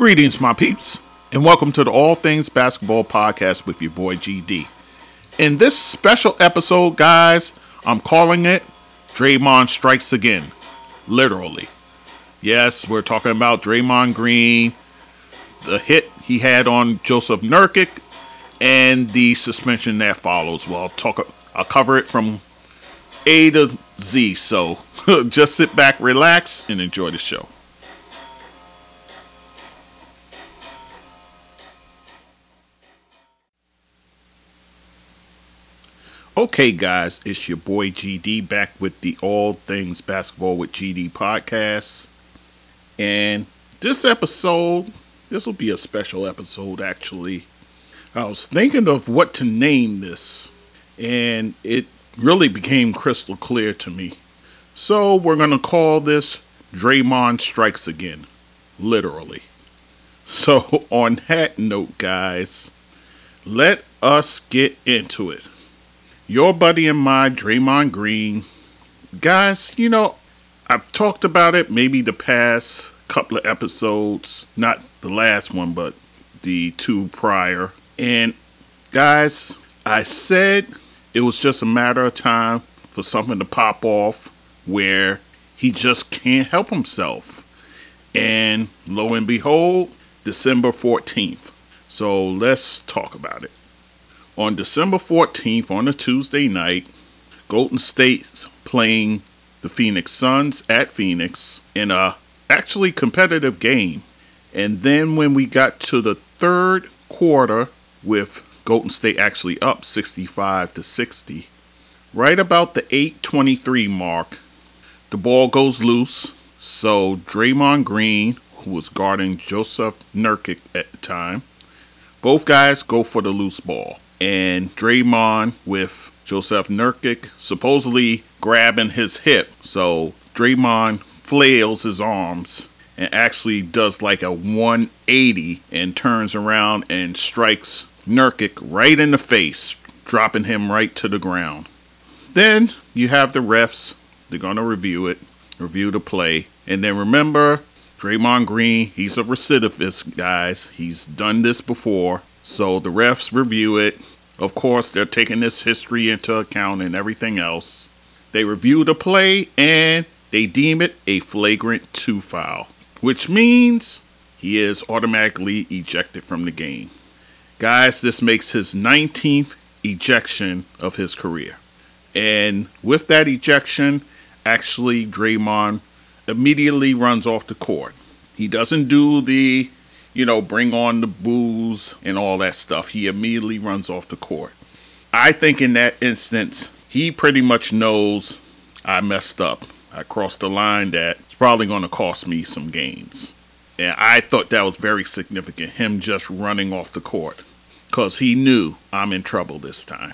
Greetings, my peeps, and welcome to the All Things Basketball Podcast with your boy GD. In this special episode, guys, I'm calling it Draymond Strikes Again. Literally. Yes, we're talking about Draymond Green, the hit he had on Joseph Nurkic, and the suspension that follows. Well, I'll talk. I'll cover it from A to Z. So just sit back, relax, and enjoy the show. Okay, guys, it's your boy GD back with the All Things Basketball with GD podcast. And this episode, this will be a special episode actually. I was thinking of what to name this, and it really became crystal clear to me. So we're going to call this Draymond Strikes Again, literally. So, on that note, guys, let us get into it your buddy and my Draymond Green. Guys, you know, I've talked about it maybe the past couple of episodes, not the last one, but the two prior. And guys, I said it was just a matter of time for something to pop off where he just can't help himself. And lo and behold, December 14th. So let's talk about it. On December 14th, on a Tuesday night, Golden State's playing the Phoenix Suns at Phoenix in a actually competitive game. And then when we got to the third quarter with Golden State actually up 65 to 60, right about the 8:23 mark, the ball goes loose. So Draymond Green, who was guarding Joseph Nurkic at the time, both guys go for the loose ball and Draymond with Joseph Nurkic supposedly grabbing his hip. So Draymond flails his arms and actually does like a 180 and turns around and strikes Nurkic right in the face, dropping him right to the ground. Then you have the refs. They're going to review it, review the play. And then remember, Draymond Green, he's a recidivist, guys. He's done this before. So the refs review it. Of course, they're taking this history into account and everything else. They review the play and they deem it a flagrant 2 foul, which means he is automatically ejected from the game. Guys, this makes his 19th ejection of his career. And with that ejection, actually, Draymond immediately runs off the court. He doesn't do the you know, bring on the boos and all that stuff. He immediately runs off the court. I think in that instance, he pretty much knows I messed up. I crossed the line that it's probably going to cost me some gains. And I thought that was very significant, him just running off the court, because he knew I'm in trouble this time.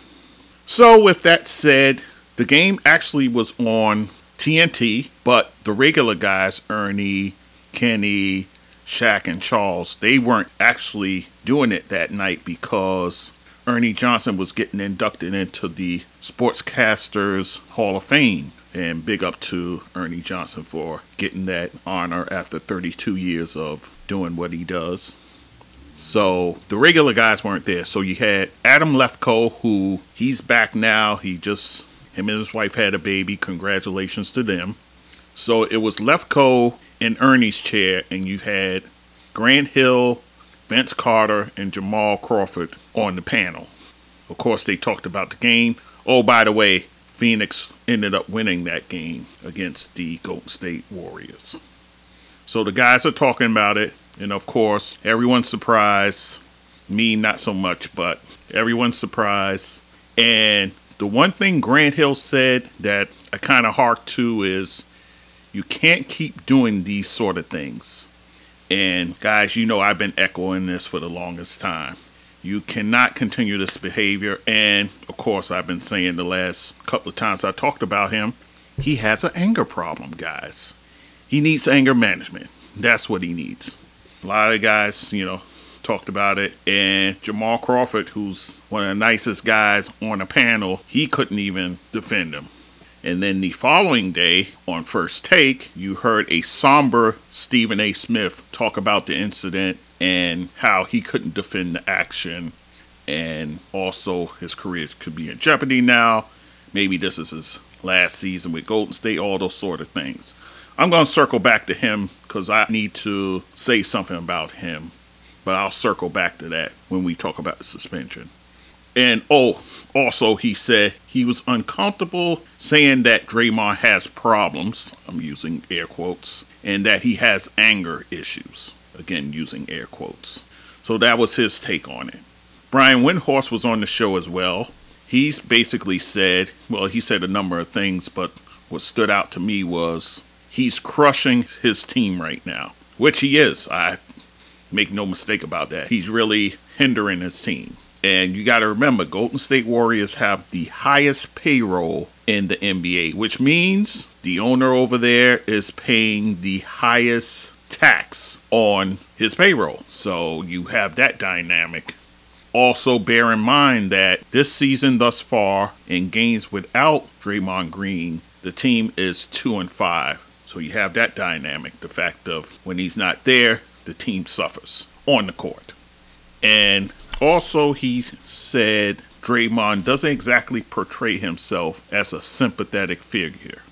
So, with that said, the game actually was on TNT, but the regular guys, Ernie, Kenny, Shaq and Charles, they weren't actually doing it that night because Ernie Johnson was getting inducted into the Sportscasters Hall of Fame. And big up to Ernie Johnson for getting that honor after 32 years of doing what he does. So the regular guys weren't there. So you had Adam Lefkoe, who he's back now. He just, him and his wife had a baby. Congratulations to them. So it was Lefkoe in Ernie's chair, and you had Grant Hill, Vince Carter, and Jamal Crawford on the panel. Of course, they talked about the game. Oh, by the way, Phoenix ended up winning that game against the Golden State Warriors. So the guys are talking about it, and of course, everyone's surprised. Me, not so much, but everyone's surprised. And the one thing Grant Hill said that I kind of hark to is you can't keep doing these sort of things. And guys, you know I've been echoing this for the longest time. You cannot continue this behavior. And of course, I've been saying the last couple of times I talked about him, he has an anger problem, guys. He needs anger management. That's what he needs. A lot of guys, you know, talked about it. And Jamal Crawford, who's one of the nicest guys on the panel, he couldn't even defend him. And then the following day, on First Take, you heard a somber Stephen A. Smith talk about the incident and how he couldn't defend the action. And also, his career could be in jeopardy now. Maybe this is his last season with Golden State, all those sort of things. I'm going to circle back to him because I need to say something about him. But I'll circle back to that when we talk about the suspension. And oh, also, he said he was uncomfortable saying that Draymond has problems. I'm using air quotes. And that he has anger issues. Again, using air quotes. So that was his take on it. Brian Windhorst was on the show as well. He's basically said, well, he said a number of things, but what stood out to me was he's crushing his team right now, which he is. I make no mistake about that. He's really hindering his team. And you got to remember, Golden State Warriors have the highest payroll in the NBA, which means the owner over there is paying the highest tax on his payroll. So you have that dynamic. Also, bear in mind that this season thus far, in games without Draymond Green, the team is 2 and 5. So you have that dynamic the fact of when he's not there, the team suffers on the court. And also, he said Draymond doesn't exactly portray himself as a sympathetic figure.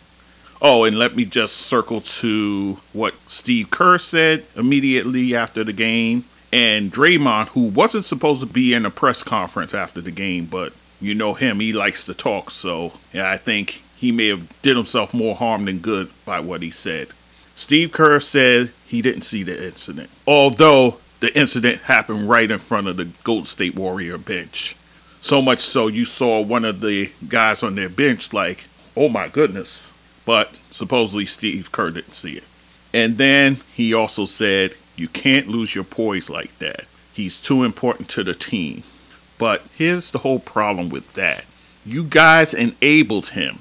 Oh, and let me just circle to what Steve Kerr said immediately after the game. And Draymond, who wasn't supposed to be in a press conference after the game, but you know him, he likes to talk. So yeah, I think he may have did himself more harm than good by what he said. Steve Kerr said he didn't see the incident, although the incident happened right in front of the Golden State Warrior bench. So much so you saw one of the guys on their bench like, oh my goodness. But supposedly Steve Kerr didn't see it. And then he also said, you can't lose your poise like that. He's too important to the team. But here's the whole problem with that. You guys enabled him.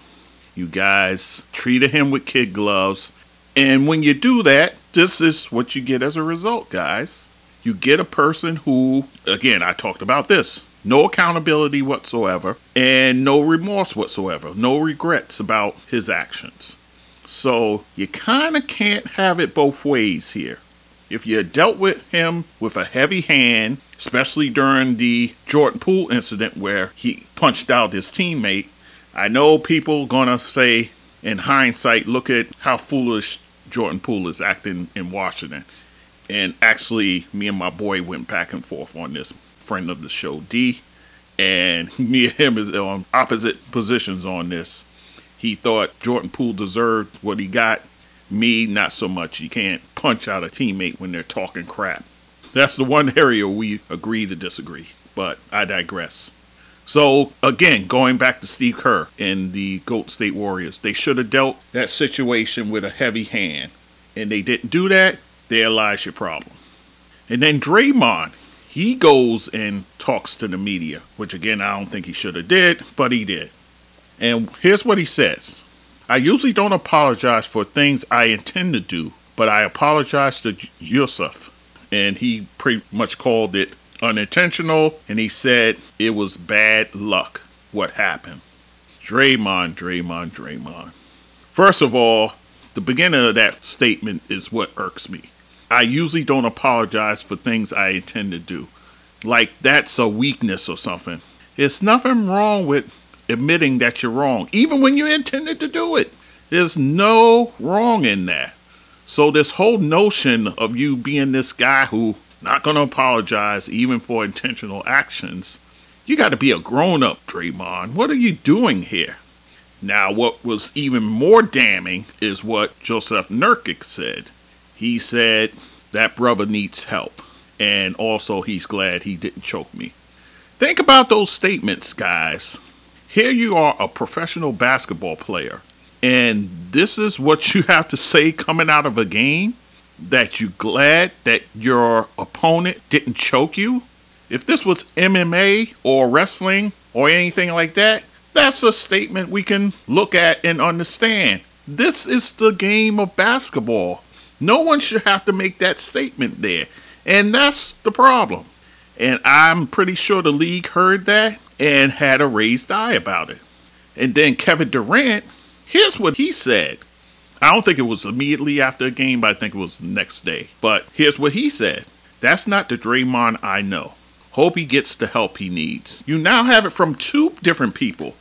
You guys treated him with kid gloves. And when you do that, this is what you get as a result, guys. You get a person who, again, I talked about this no accountability whatsoever and no remorse whatsoever, no regrets about his actions. So you kind of can't have it both ways here. If you dealt with him with a heavy hand, especially during the Jordan Poole incident where he punched out his teammate, I know people gonna say in hindsight, look at how foolish Jordan Poole is acting in Washington. And actually, me and my boy went back and forth on this. Friend of the show, D, and me and him is on opposite positions on this. He thought Jordan Poole deserved what he got. Me, not so much. You can't punch out a teammate when they're talking crap. That's the one area we agree to disagree. But I digress. So again, going back to Steve Kerr and the Gold State Warriors, they should have dealt that situation with a heavy hand, and they didn't do that. There lies your problem. And then Draymond, he goes and talks to the media, which again I don't think he should have did, but he did. And here's what he says. I usually don't apologize for things I intend to do, but I apologize to Jusuf. And he pretty much called it unintentional, and he said it was bad luck what happened. Draymond, Draymond, Draymond. First of all, the beginning of that statement is what irks me. I usually don't apologize for things I intend to do. Like that's a weakness or something. It's nothing wrong with admitting that you're wrong, even when you intended to do it. There's no wrong in that. So this whole notion of you being this guy who not to apologize even for intentional actions, you got to be a grown up, Draymond. What are you doing here? Now, what was even more damning is what Joseph Nurkic said he said that brother needs help. And also, he's glad he didn't choke me. Think about those statements, guys. Here you are, a professional basketball player, and this is what you have to say coming out of a game that you're glad that your opponent didn't choke you. If this was MMA or wrestling or anything like that, that's a statement we can look at and understand. This is the game of basketball. No one should have to make that statement there. And that's the problem. And I'm pretty sure the league heard that and had a raised eye about it. And then Kevin Durant, Here's what he said. I don't think it was immediately after the game, but I think it was the next day. But here's what he said That's not the Draymond I know. Hope he gets the help he needs. You now have it from two different people.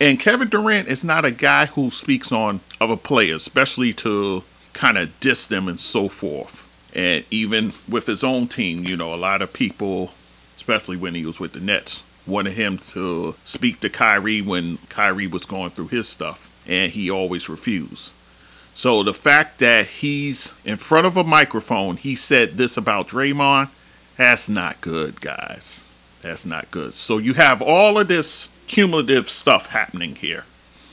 And Kevin Durant is not a guy who speaks on other players, especially to kind of diss them and so forth. And even with his own team, you know, a lot of people, especially when he was with the Nets, wanted him to speak to Kyrie when Kyrie was going through his stuff, and he always refused. So the fact that he's in front of a microphone, he said this about Draymond, that's not good, guys. That's not good. So you have all of this cumulative stuff happening here.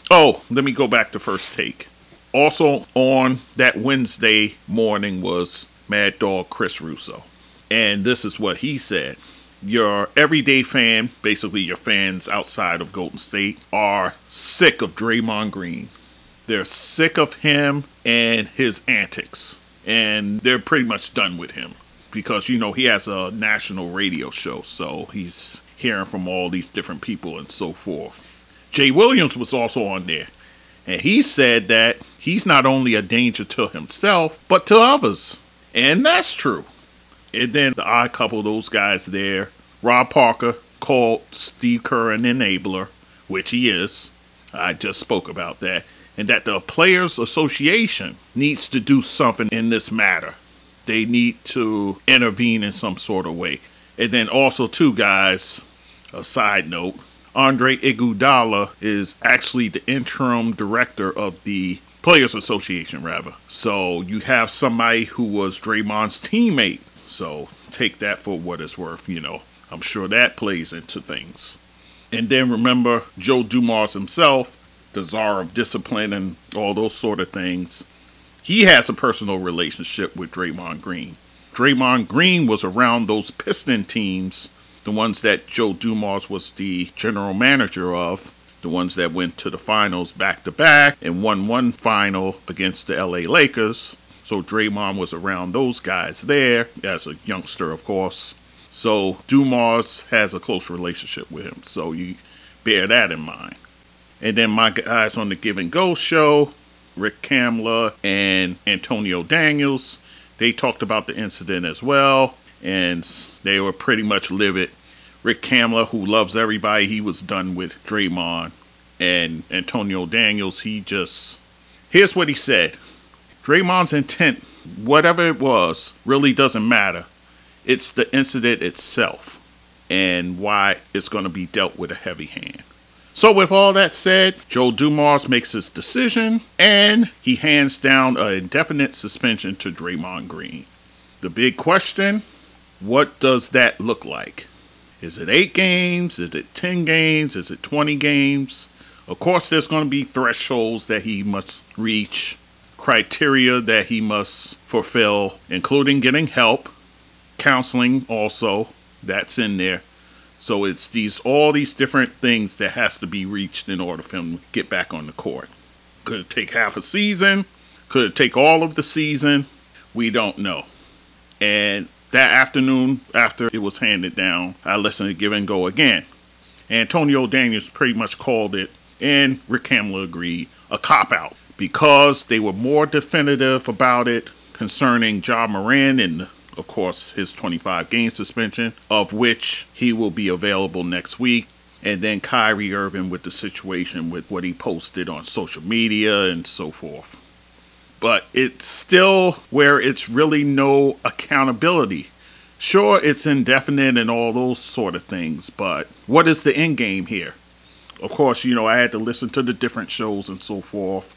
Oh, let me go back to first take. Also on that Wednesday morning was Mad Dog Chris Russo. And this is what he said. Your everyday fan, basically your fans outside of Golden State, are sick of Draymond Green. They're sick of him and his antics. And they're pretty much done with him because, you know, he has a national radio show. So he's hearing from all these different people and so forth. Jay Williams was also on there. And he said that he's not only a danger to himself, but to others. And that's true. And then the odd couple of those guys there, Rob Parker called Steve Kerr an enabler, which he is. I just spoke about that. And that the Players Association needs to do something in this matter. They need to intervene in some sort of way. And then also, two guys, a side note, Andre Iguodala is actually the interim director of the Players Association, rather. So you have somebody who was Draymond's teammate. So take that for what it's worth. You know, I'm sure that plays into things. And then remember Joe Dumars himself, the czar of discipline and all those sort of things. He has a personal relationship with Draymond Green. Draymond Green was around those Piston teams the ones that Joe Dumars was the general manager of, the ones that went to the finals back to back and won one final against the LA Lakers. So Draymond was around those guys there as a youngster, of course. So Dumars has a close relationship with him. So you bear that in mind. And then my guys on the Give and Go show, Rick Kamla and Antonio Daniels, they talked about the incident as well and they were pretty much livid. Rick Kamla, who loves everybody, he was done with Draymond. And Antonio Daniels, he just. Here's what he said Draymond's intent, whatever it was, really doesn't matter. It's the incident itself and why it's going to be dealt with a heavy hand. So, with all that said, Joe Dumars makes his decision and he hands down an indefinite suspension to Draymond Green. The big question what does that look like? Is it eight games? Is it 10 games? Is it 20 games? Of course, there's going to be thresholds that he must reach, criteria that he must fulfill, including getting help, counseling also, that's in there. So it's these all these different things that has to be reached in order for him to get back on the court. Could it take half a season? Could it take all of the season? We don't know. And that afternoon, after it was handed down, I listened to Give and Go again. Antonio Daniels pretty much called it, and Rick Kamla agreed, a cop out because they were more definitive about it concerning Ja Morant and, of course, his 25 game suspension, of which he will be available next week. And then Kyrie Irving with the situation with what he posted on social media and so forth but it's still where it's really no accountability. Sure, it's indefinite and all those sort of things, but what is the end game here? Of course, you know, I had to listen to the different shows and so forth.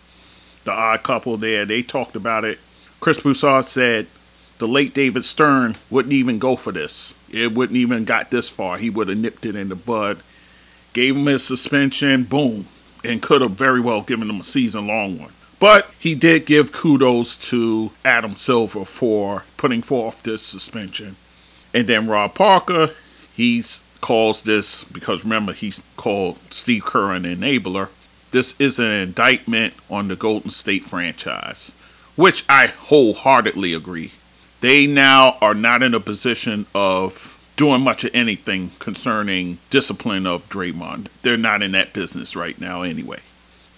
The odd couple there, they talked about it. Chris Broussard said the late David Stern wouldn't even go for this. It wouldn't even got this far. He would have nipped it in the bud, gave him his suspension, boom, and could have very well given him a season long one. But he did give kudos to Adam Silver for putting forth this suspension. And then Rob Parker, he calls this, because remember, he's called Steve Kerr an enabler. This is an indictment on the Golden State franchise, which I wholeheartedly agree. They now are not in a position of doing much of anything concerning discipline of Draymond. They're not in that business right now, anyway.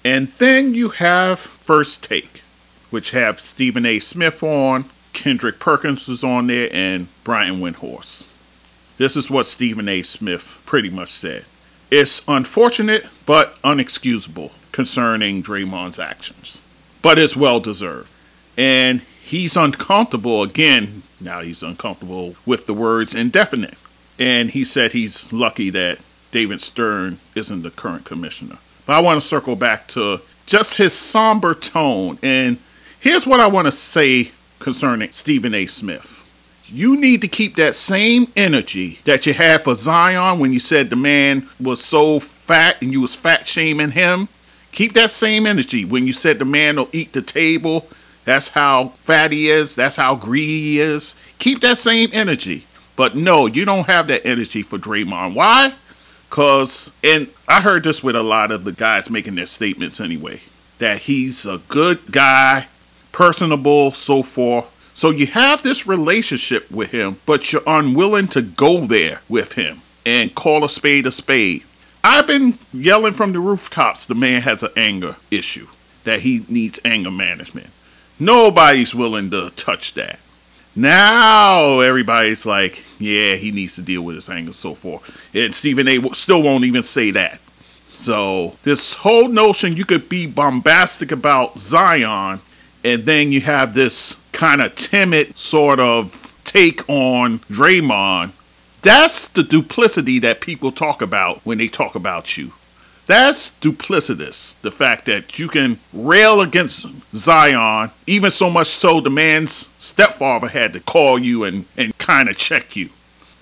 And then you have First Take, which have Stephen A. Smith on, Kendrick Perkins is on there, and Brian Windhorst. This is what Stephen A. Smith pretty much said. It's unfortunate but unexcusable concerning Draymond's actions, but it's well deserved. And he's uncomfortable again. Now he's uncomfortable with the words indefinite. And he said he's lucky that David Stern isn't the current commissioner. But I want to circle back to just his somber tone. And here's what I want to say concerning Stephen A. Smith. You need to keep that same energy that you had for Zion when you said the man was so fat and you was fat shaming him. Keep that same energy when you said the man will eat the table. That's how fat he is. That's how greedy he is. Keep that same energy. But no, you don't have that energy for Draymond. Why? Cause and I heard this with a lot of the guys making their statements anyway. That he's a good guy, personable, so forth. So you have this relationship with him, but you're unwilling to go there with him and call a spade a spade. I've been yelling from the rooftops the man has an anger issue, that he needs anger management. Nobody's willing to touch that. Now everybody's like, yeah, he needs to deal with his anger, so forth. And Stephen A. still won't even say that. So this whole notion you could be bombastic about Zion, and then you have this kind of timid sort of take on Draymond. That's the duplicity that people talk about when they talk about you. That's duplicitous. The fact that you can rail against Zion, even so much so the man's stepfather had to call you and, and kind of check you.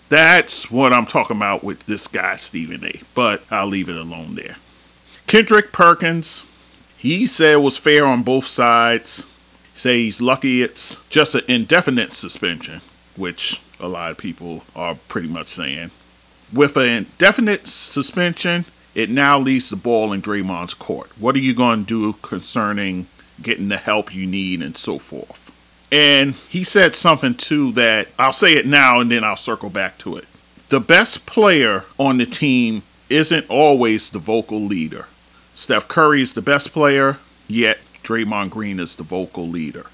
That's what I'm talking about with this guy, Stephen A. But I'll leave it alone there. Kendrick Perkins, he said it was fair on both sides. Say he's lucky it's just an indefinite suspension, which a lot of people are pretty much saying. With an indefinite suspension, it now leaves the ball in Draymond's court. What are you going to do concerning getting the help you need and so forth? And he said something too that I'll say it now and then I'll circle back to it. The best player on the team isn't always the vocal leader. Steph Curry is the best player, yet Draymond Green is the vocal leader.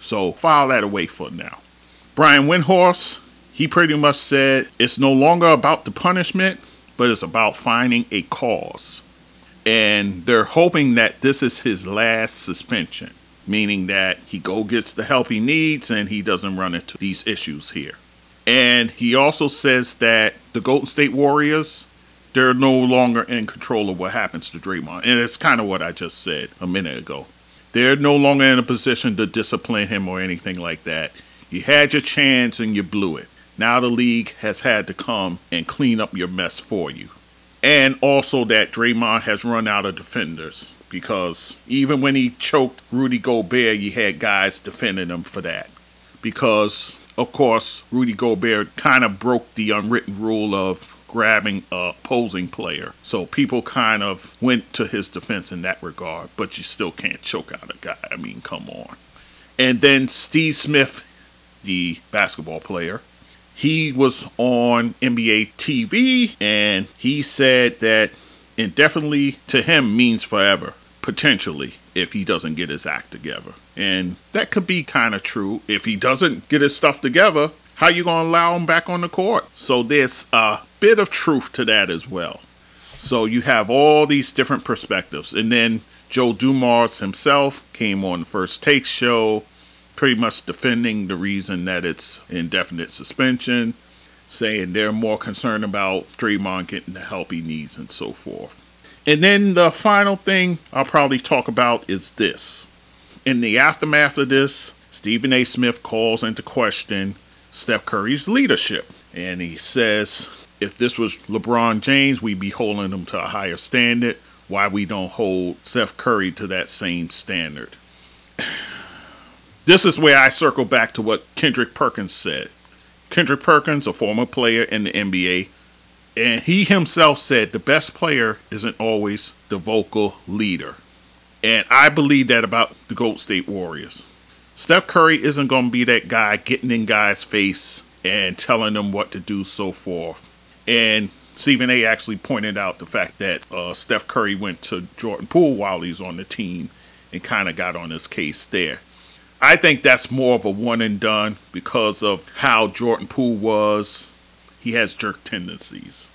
So file that away for now. Brian Windhorst, he pretty much said it's no longer about the punishment, but it's about finding a cause. And they're hoping that this is his last suspension, meaning that he go gets the help he needs and he doesn't run into these issues here. And he also says that the Golden State Warriors, they're no longer in control of what happens to Draymond. And it's kind of what I just said a minute ago. They're no longer in a position to discipline him or anything like that. You had your chance and you blew it. Now the league has had to come and clean up your mess for you. And also that Draymond has run out of defenders because even when he choked Rudy Gobert, you had guys defending him for that. Because, of course, Rudy Gobert kind of broke the unwritten rule of grabbing a opposing player. So people kind of went to his defense in that regard, but you still can't choke out a guy. I mean, come on. And then Steve Smith, the basketball player, he was on NBA TV and he said that indefinitely to him means forever, potentially, if he doesn't get his act together. And that could be kind of true. If he doesn't get his stuff together, how you going to allow him back on the court? So there's a bit of truth to that as well. So you have all these different perspectives. And then Joe Dumars himself came on the First Take show pretty much defending the reason that it's indefinite suspension, saying they're more concerned about Draymond getting the help he needs and so forth. And then the final thing I'll probably talk about is this. In the aftermath of this, Stephen A. Smith calls into question Steph Curry's leadership. And he says, if this was LeBron James, we'd be holding him to a higher standard. Why we don't hold Steph Curry to that same standard? This is where I circle back to what Kendrick Perkins said. Kendrick Perkins, a former player in the NBA, and he himself said the best player isn't always the vocal leader. And I believe that about the Gold State Warriors. Steph Curry isn't going to be that guy getting in guys' face and telling them what to do, so forth. And Stephen A. actually pointed out the fact that uh, Steph Curry went to Jordan Poole while he was on the team and kind of got on his case there. I think that's more of a one and done because of how Jordan Poole was. He has jerk tendencies.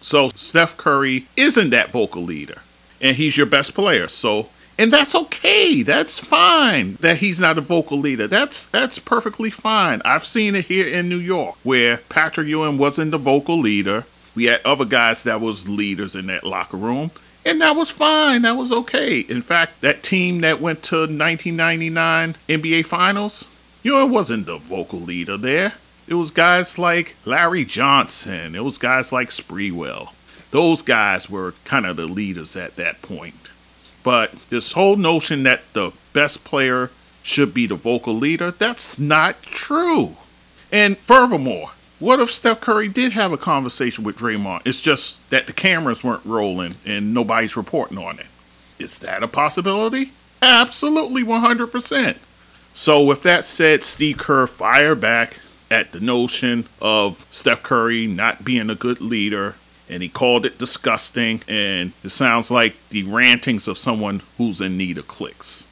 So Steph Curry isn't that vocal leader, and he's your best player. So, and that's okay. That's fine that he's not a vocal leader. That's that's perfectly fine. I've seen it here in New York where Patrick Ewing wasn't the vocal leader we had other guys that was leaders in that locker room, and that was fine. That was okay. In fact, that team that went to 1999 NBA Finals, you know, it wasn't the vocal leader there. It was guys like Larry Johnson. It was guys like Sprewell. Those guys were kind of the leaders at that point. But this whole notion that the best player should be the vocal leader, that's not true. And furthermore, what if Steph Curry did have a conversation with Draymond? It's just that the cameras weren't rolling and nobody's reporting on it. Is that a possibility? Absolutely 100%. So, with that said, Steve Kerr fired back at the notion of Steph Curry not being a good leader, and he called it disgusting, and it sounds like the rantings of someone who's in need of clicks.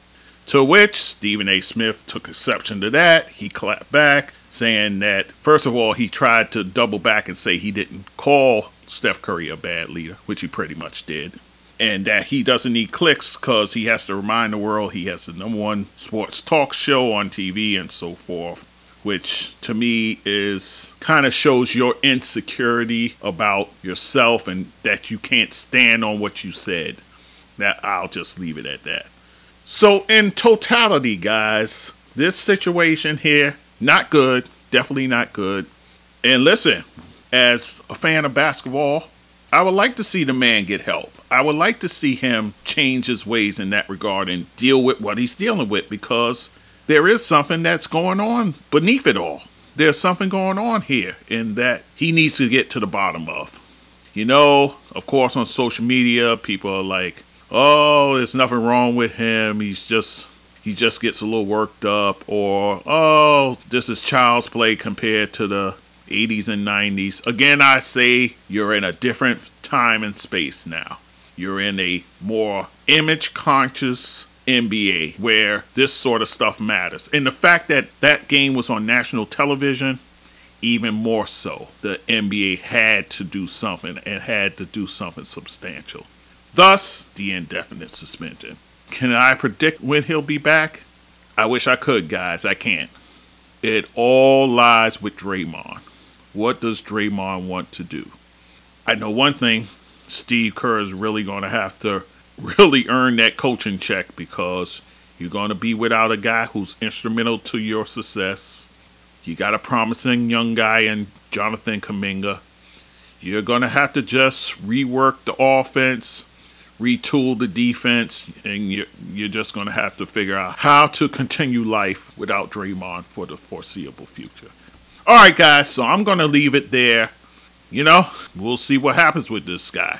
To which Stephen A. Smith took exception to that. He clapped back saying that, first of all, he tried to double back and say he didn't call Steph Curry a bad leader, which he pretty much did. And that he doesn't need clicks because he has to remind the world he has the number one sports talk show on TV and so forth which to me is kind of shows your insecurity about yourself and that you can't stand on what you said. That I'll just leave it at that. So in totality, guys, this situation here not good. Definitely not good. And listen, as a fan of basketball, I would like to see the man get help. I would like to see him change his ways in that regard and deal with what he's dealing with because there is something that's going on beneath it all. There's something going on here and that he needs to get to the bottom of. You know, of course, on social media, people are like, oh, there's nothing wrong with him. He's just he just gets a little worked up, or oh, this is child's play compared to the 80s and 90s. Again, I say you're in a different time and space now. You're in a more image conscious NBA where this sort of stuff matters. And the fact that that game was on national television, even more so, the NBA had to do something and had to do something substantial. Thus, the indefinite suspension. Can I predict when he'll be back? I wish I could, guys. I can't. It all lies with Draymond. What does Draymond want to do? I know one thing Steve Kerr is really going to have to really earn that coaching check because you're going to be without a guy who's instrumental to your success. You got a promising young guy in Jonathan Kuminga. You're going to have to just rework the offense retool the defense, and you're, you're just going to have to figure out how to continue life without Draymond for the foreseeable future. All right, guys, so I'm going to leave it there. You know, we'll see what happens with this guy.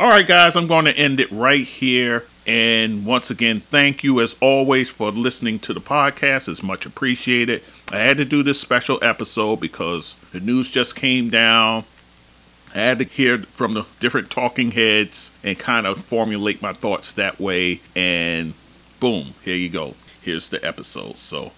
All right, guys, I'm going to end it right here. And once again, thank you as always for listening to the podcast. It's much appreciated. I had to do this special episode because the news just came down I had to hear from the different talking heads and kind of formulate my thoughts that way. And boom, here you go. Here's the episode. So,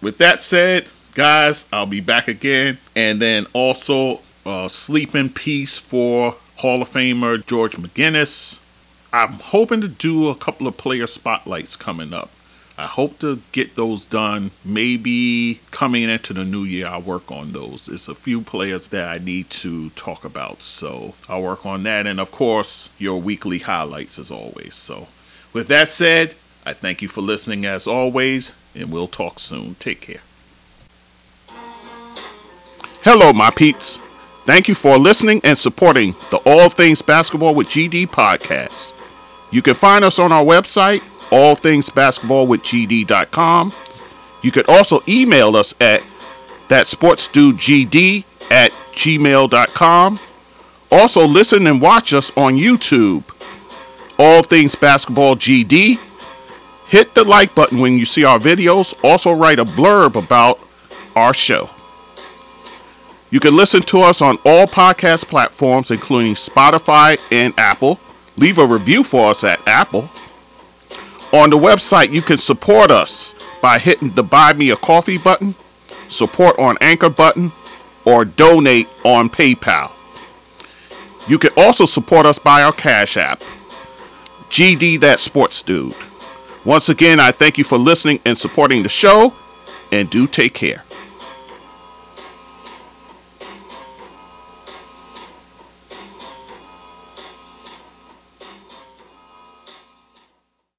with that said, guys, I'll be back again. And then also, uh, sleep in peace for Hall of Famer George McGinnis. I'm hoping to do a couple of player spotlights coming up. I hope to get those done. Maybe coming into the new year, I'll work on those. There's a few players that I need to talk about, so I'll work on that. And of course, your weekly highlights as always. So, with that said, I thank you for listening as always, and we'll talk soon. Take care. Hello, my peeps. Thank you for listening and supporting the All Things Basketball with GD podcast. You can find us on our website all things basketball with GD.com. You could also email us at that sportsdugd at gmail.com. Also, listen and watch us on YouTube. All Things Basketball GD. Hit the like button when you see our videos. Also, write a blurb about our show. You can listen to us on all podcast platforms, including Spotify and Apple. Leave a review for us at Apple. On the website, you can support us by hitting the Buy Me a Coffee button, support on Anchor button, or donate on PayPal. You can also support us by our Cash App, GD That Sports Dude. Once again, I thank you for listening and supporting the show, and do take care.